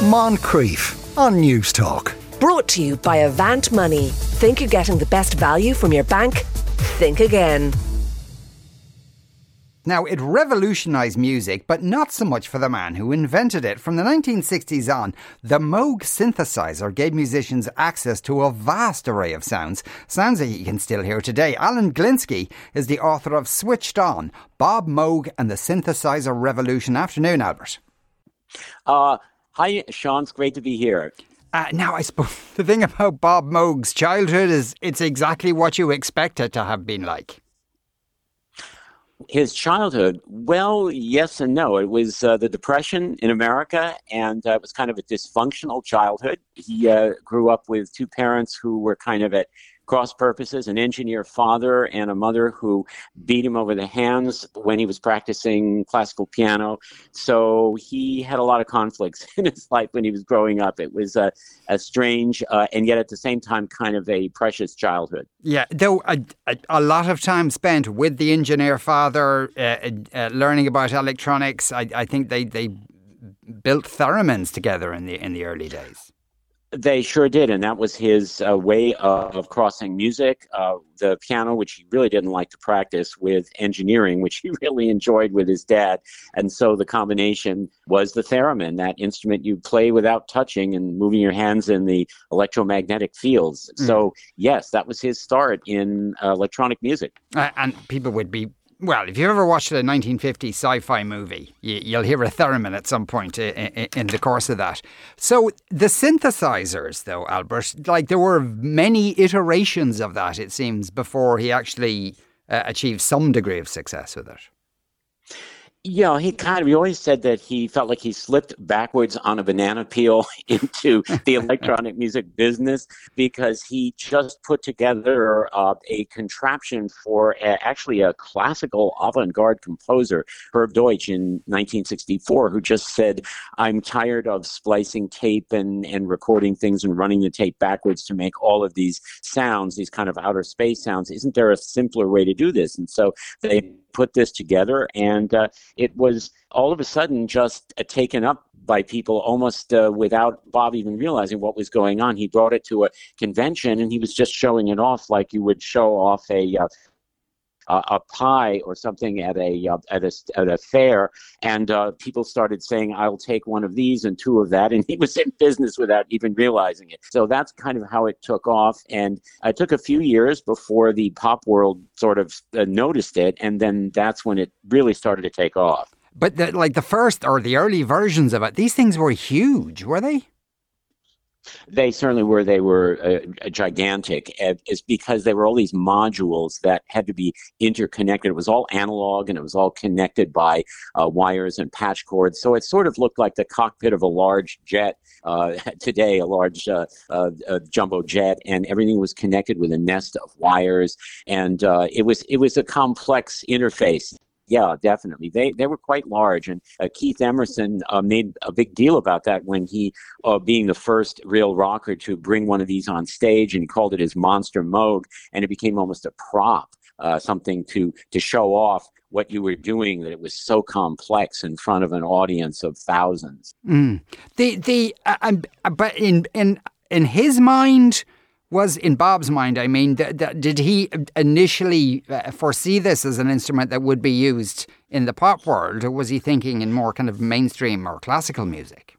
Moncrieff on Newstalk. Brought to you by Avant Money. Think you're getting the best value from your bank? Think again. Now, it revolutionised music, but not so much for the man who invented it. From the 1960s on, the Moog synthesizer gave musicians access to a vast array of sounds, sounds that you can still hear today. Alan Glinsky is the author of Switched On, Bob Moog and the Synthesizer Revolution. Afternoon, Albert. Uh, hi, Sean. It's great to be here. Uh, now, I suppose the thing about Bob Moog's childhood is it's exactly what you expect it to have been like his childhood, well, yes and no. It was uh, the Depression in America, and uh, it was kind of a dysfunctional childhood. He uh, grew up with two parents who were kind of at cross purposes an engineer father and a mother who beat him over the hands when he was practicing classical piano. So he had a lot of conflicts in his life when he was growing up. It was a, a strange uh, and yet at the same time kind of a precious childhood. Yeah, though a, a, a lot of time spent with the engineer father, uh, uh, uh learning about electronics. I, I think they, they built theremins together in the in the early days. They sure did, and that was his uh, way of, of, crossing music, uh, the piano, which he really didn't like to practice, with engineering, which he really enjoyed with his dad. And so the combination was the theremin, that instrument you play without touching and moving your hands in the electromagnetic fields. Mm. So yes, that was his start in uh, electronic music. And people would be well, if you've ever watched a 1950 sci-fi movie, you, will hear a theremin at some point in, in, the course of that. So the synthesizers, though, Albert, like there were many iterations of that. It seems before he actually uh, achieved some degree of success with it. Yeah, he kind of, he always said that he felt like he slipped backwards on a banana peel into the electronic music business because he just put together uh, a contraption for actually a classical avant garde composer, Herb Deutsch, in 1964, who just said, I'm tired of splicing tape and, and recording things and running the tape backwards to make all of these sounds, these kind of outer space sounds. Isn't there a simpler way to do this? And so they put this together, and uh, it was all of a sudden just uh, taken up by people almost uh, without Bob even realizing what was going on. He brought it to a convention, and he was just showing it off like you would show off a uh, a pie or something at a uh, at a at a fair, and uh, people started saying, "I'll take one of these and two of that," and he was in business without even realizing it. So that's kind of how it took off, and it took a few years before the pop world sort of uh, noticed it, and then that's when it really started to take off. But the, like the first or the early versions of it, these things were huge, were they? They certainly were. They were uh, gigantic. It's because they were all these modules that had to be interconnected. It was all analog and it was all connected by uh, wires and patch cords. So it sort of looked like the cockpit of a large jet uh, today, a large uh, uh, jumbo jet, and everything was connected with a nest of wires. And uh, it was it was a complex interface yeah, definitely. They they were quite large, and uh, Keith Emerson uh, made a big deal about that when he, uh, being the first real rocker to bring one of these on stage, and he called it his Monster Moog, and it became almost a prop, uh, something to to show off what you were doing. That it was so complex in front of an audience of thousands. Mm. The the uh, but in in in his mind was in Bob's mind, I mean, th- th- did he initially uh, foresee this as an instrument that would be used in the pop world, or was he thinking in more kind of mainstream or classical music?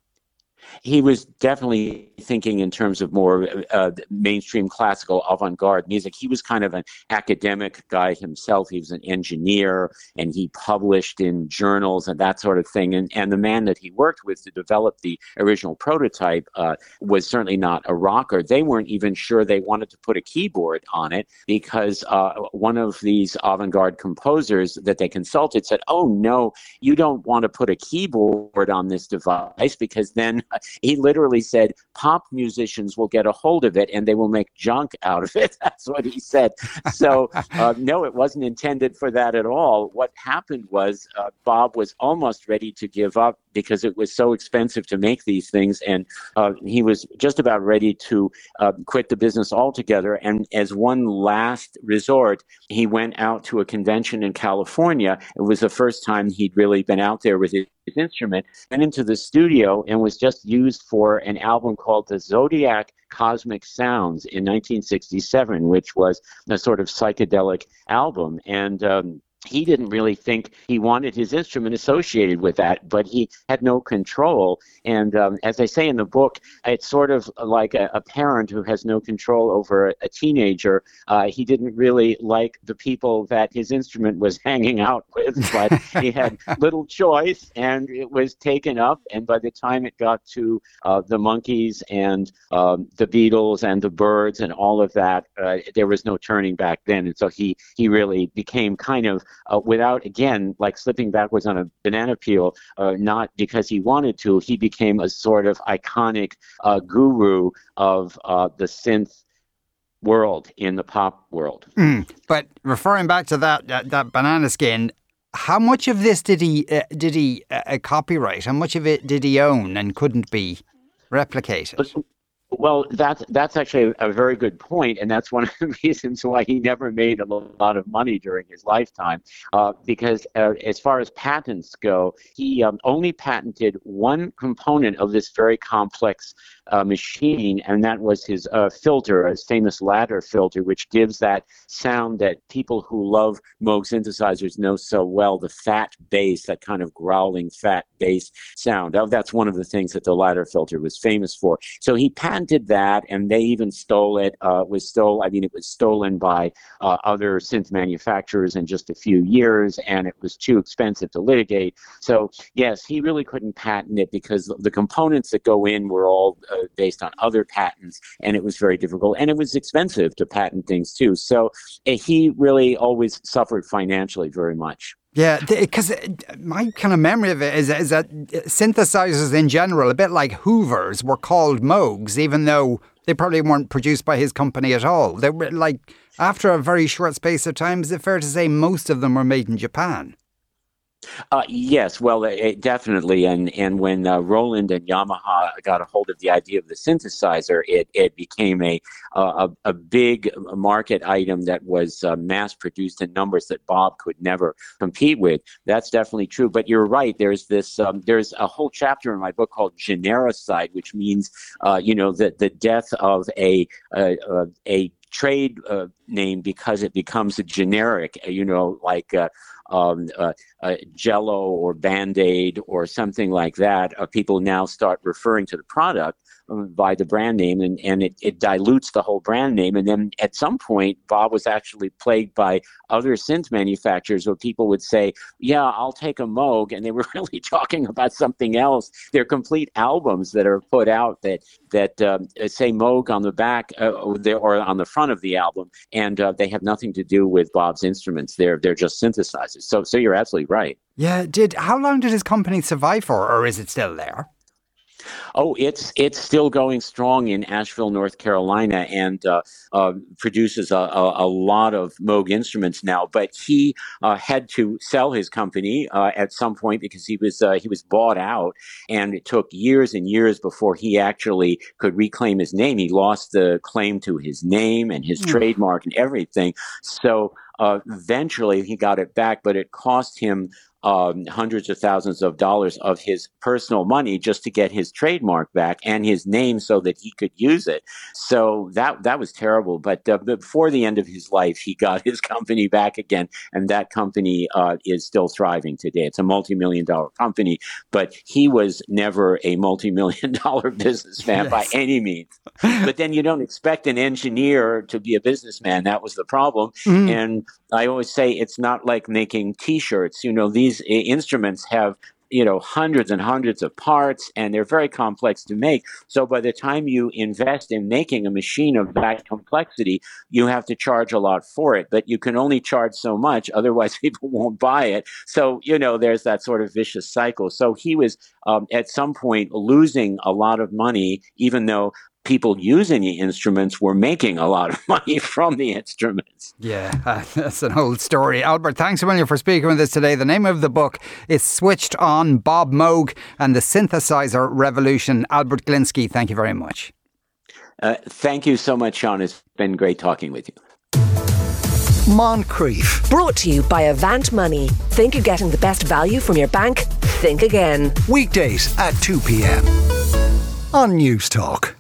He was definitely thinking in terms of more uh, mainstream classical avant-garde music. He was kind of an academic guy himself. He was an engineer, and he published in journals and that sort of thing. And and the man that he worked with to develop the original prototype uh, was certainly not a rocker. They weren't even sure they wanted to put a keyboard on it because uh, one of these avant-garde composers that they consulted said, "Oh no, you don't want to put a keyboard on this device because then." He literally said pop musicians will get a hold of it and they will make junk out of it. That's what he said. So uh, no, it wasn't intended for that at all. What happened was uh, Bob was almost ready to give up because it was so expensive to make these things. And uh, he was just about ready to uh, quit the business altogether. And as one last resort, he went out to a convention in California. It was the first time he'd really been out there with his instrument, went into the studio and was just used for an album called the Zodiac Cosmic Sounds in 1967, which was a sort of psychedelic album. And um, he didn't really think he wanted his instrument associated with that, but he had no control. And um, as I say in the book, it's sort of like a, a parent who has no control over a, a teenager. Uh, he didn't really like the people that his instrument was hanging out with, but he had little choice, and it was taken up. And by the time it got to uh, the Monkees and um, the Beatles and the Byrds and all of that, uh, there was no turning back then. And so he he really became kind of uh, without, again, like slipping backwards on a banana peel, uh, not because he wanted to. He became a sort of iconic uh, guru of uh, the synth world in the pop world. Mm, but referring back to that, that, that banana skin, how much of this did he uh, did he uh, copyright? How much of it did he own and couldn't be replicated? Well, that's that's actually a, very good point, and that's one of the reasons why he never made a lot of money during his lifetime. Uh, because uh, as far as patents go, he um, only patented one component of this very complex uh, machine, and that was his uh, filter, his famous ladder filter, which gives that sound that people who love Moog synthesizers know so well the fat bass, that kind of growling fat bass sound. That's one of the things that the ladder filter was famous for. So he patented that, and they even stole it. Uh, was stole, I mean, it was stolen by uh, other synth manufacturers in just a few years, and it was too expensive to litigate. So, yes, he really couldn't patent it because the components that go in were all uh, based on other patents, and it was very difficult, and it was expensive to patent things too. So uh, he really always suffered financially very much. Yeah, because uh, my kind of memory of it is, is that synthesizers in general, a bit like Hoovers, were called Moogs, even though they probably weren't produced by his company at all. They were like, after a very short space of time, is it fair to say most of them were made in Japan? Uh, yes, well, it, definitely. And and when uh, Roland and Yamaha got a hold of the idea of the synthesizer, it, it became a, a a big market item that was uh, mass produced in numbers that Bob could never compete with. That's definitely true. But you're right. There's this. Um, there's a whole chapter in my book called genericide, which means uh, you know the the death of a a, a trade uh, name because it becomes a generic, you know, like uh, um, uh, uh, Jello or Band Aid or something like that, uh, people now start referring to the product um, by the brand name and, and it, it dilutes the whole brand name. And then at some point, Bob was actually plagued by other synth manufacturers where people would say, Yeah, I'll take a Moog. And they were really talking about something else. They're complete albums that are put out that, that um, say Moog on the back uh, or on the front of the album. And uh, they have nothing to do with Bob's instruments. They're, they're just synthesizers. So, so you're absolutely right. Yeah. Did how long did his company survive for, or is it still there? Oh, it's it's still going strong in Asheville, North Carolina, and uh, uh, produces a, a, a, lot of Moog instruments now. But he uh, had to sell his company uh, at some point because he was uh, he was bought out, and it took years and years before he actually could reclaim his name. He lost the claim to his name and his mm. trademark and everything. So. Uh, eventually, he got it back, but it cost him um, hundreds of thousands of dollars of his personal money just to get his trademark back and his name so that he could use it. So that that was terrible. But uh, before the end of his life, he got his company back again, and that company uh, is still thriving today. It's a multi-million dollar company, but he was never a multi-million dollar businessman yes. by any means. but then you don't expect an engineer to be a businessman. That was the problem. Mm. And I always say it's not like making T-shirts. You know, these instruments have you know hundreds and hundreds of parts and they're very complex to make. So by the time you invest in making a machine of that complexity you have to charge a lot for it. But you can only charge so much otherwise people won't buy it. So you know there's that sort of vicious cycle. So he was um, at some point losing a lot of money even though people using the instruments were making a lot of money from the instruments. Yeah, uh, that's an old story. Albert, thanks a million for speaking with us today. The name of the book is Switched On Bob Moog and the Synthesizer Revolution. Albert Glinsky, thank you very much. Uh, thank you so much, Sean. It's been great talking with you. Moncrieff. Brought to you by Avant Money. Think you're getting the best value from your bank? Think again. Weekdays at 2 p.m. on Newstalk.